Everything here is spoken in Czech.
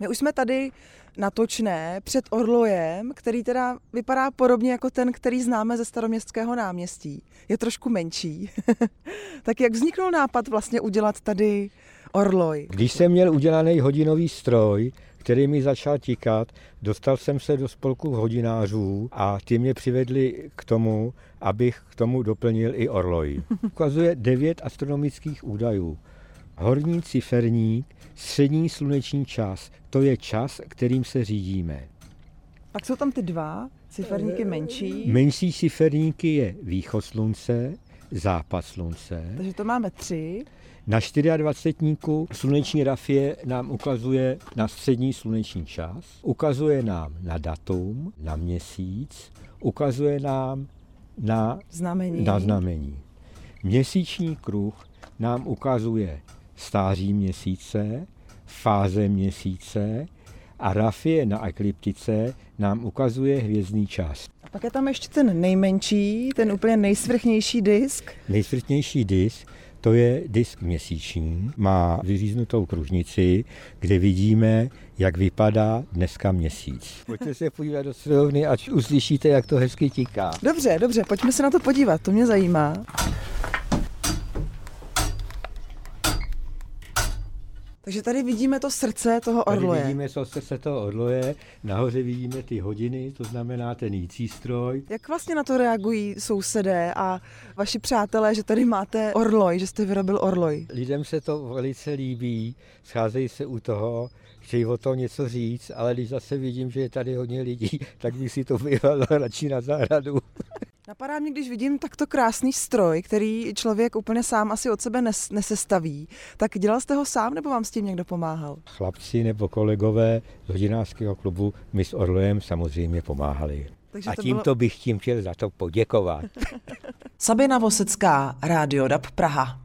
My už jsme tady natočné před Orlojem, který teda vypadá podobně jako ten, který známe ze staroměstského náměstí. Je trošku menší. tak jak vzniknul nápad vlastně udělat tady Orloj? Když jsem měl udělaný hodinový stroj, který mi začal tikat, dostal jsem se do spolku hodinářů a ty mě přivedli k tomu, abych k tomu doplnil i Orloj. Ukazuje devět astronomických údajů. Horní ciferník, střední sluneční čas, to je čas, kterým se řídíme. Pak jsou tam ty dva ciferníky menší. Menší ciferníky je východ slunce, západ slunce. Takže to máme tři. Na 24. sluneční rafie nám ukazuje na střední sluneční čas, ukazuje nám na datum, na měsíc, ukazuje nám na znamení. Na znamení. Měsíční kruh nám ukazuje stáří měsíce, fáze měsíce a rafie na ekliptice nám ukazuje hvězdný čas. A pak je tam ještě ten nejmenší, ten úplně nejsvrchnější disk. Nejsvrchnější disk, to je disk měsíční, má vyříznutou kružnici, kde vidíme, jak vypadá dneska měsíc. Pojďte se podívat do strojovny, ať uslyšíte, jak to hezky tiká. Dobře, dobře, pojďme se na to podívat, to mě zajímá. Takže tady vidíme to srdce toho orloje. Tady vidíme to srdce toho orloje, nahoře vidíme ty hodiny, to znamená ten jící stroj. Jak vlastně na to reagují sousedé a vaši přátelé, že tady máte orloj, že jste vyrobil orloj? Lidem se to velice líbí, scházejí se u toho, chtějí o to něco říct, ale když zase vidím, že je tady hodně lidí, tak bych si to vyhledal radši na zahradu. Napadá mě, když vidím takto krásný stroj, který člověk úplně sám asi od sebe nes- nesestaví, tak dělal jste ho sám nebo vám s tím někdo pomáhal? Chlapci nebo kolegové z hodinářského klubu my s Orlojem samozřejmě pomáhali. Takže A tímto bylo... bych tím chtěl za to poděkovat. Sabina Vosecká, Rádio DAB Praha.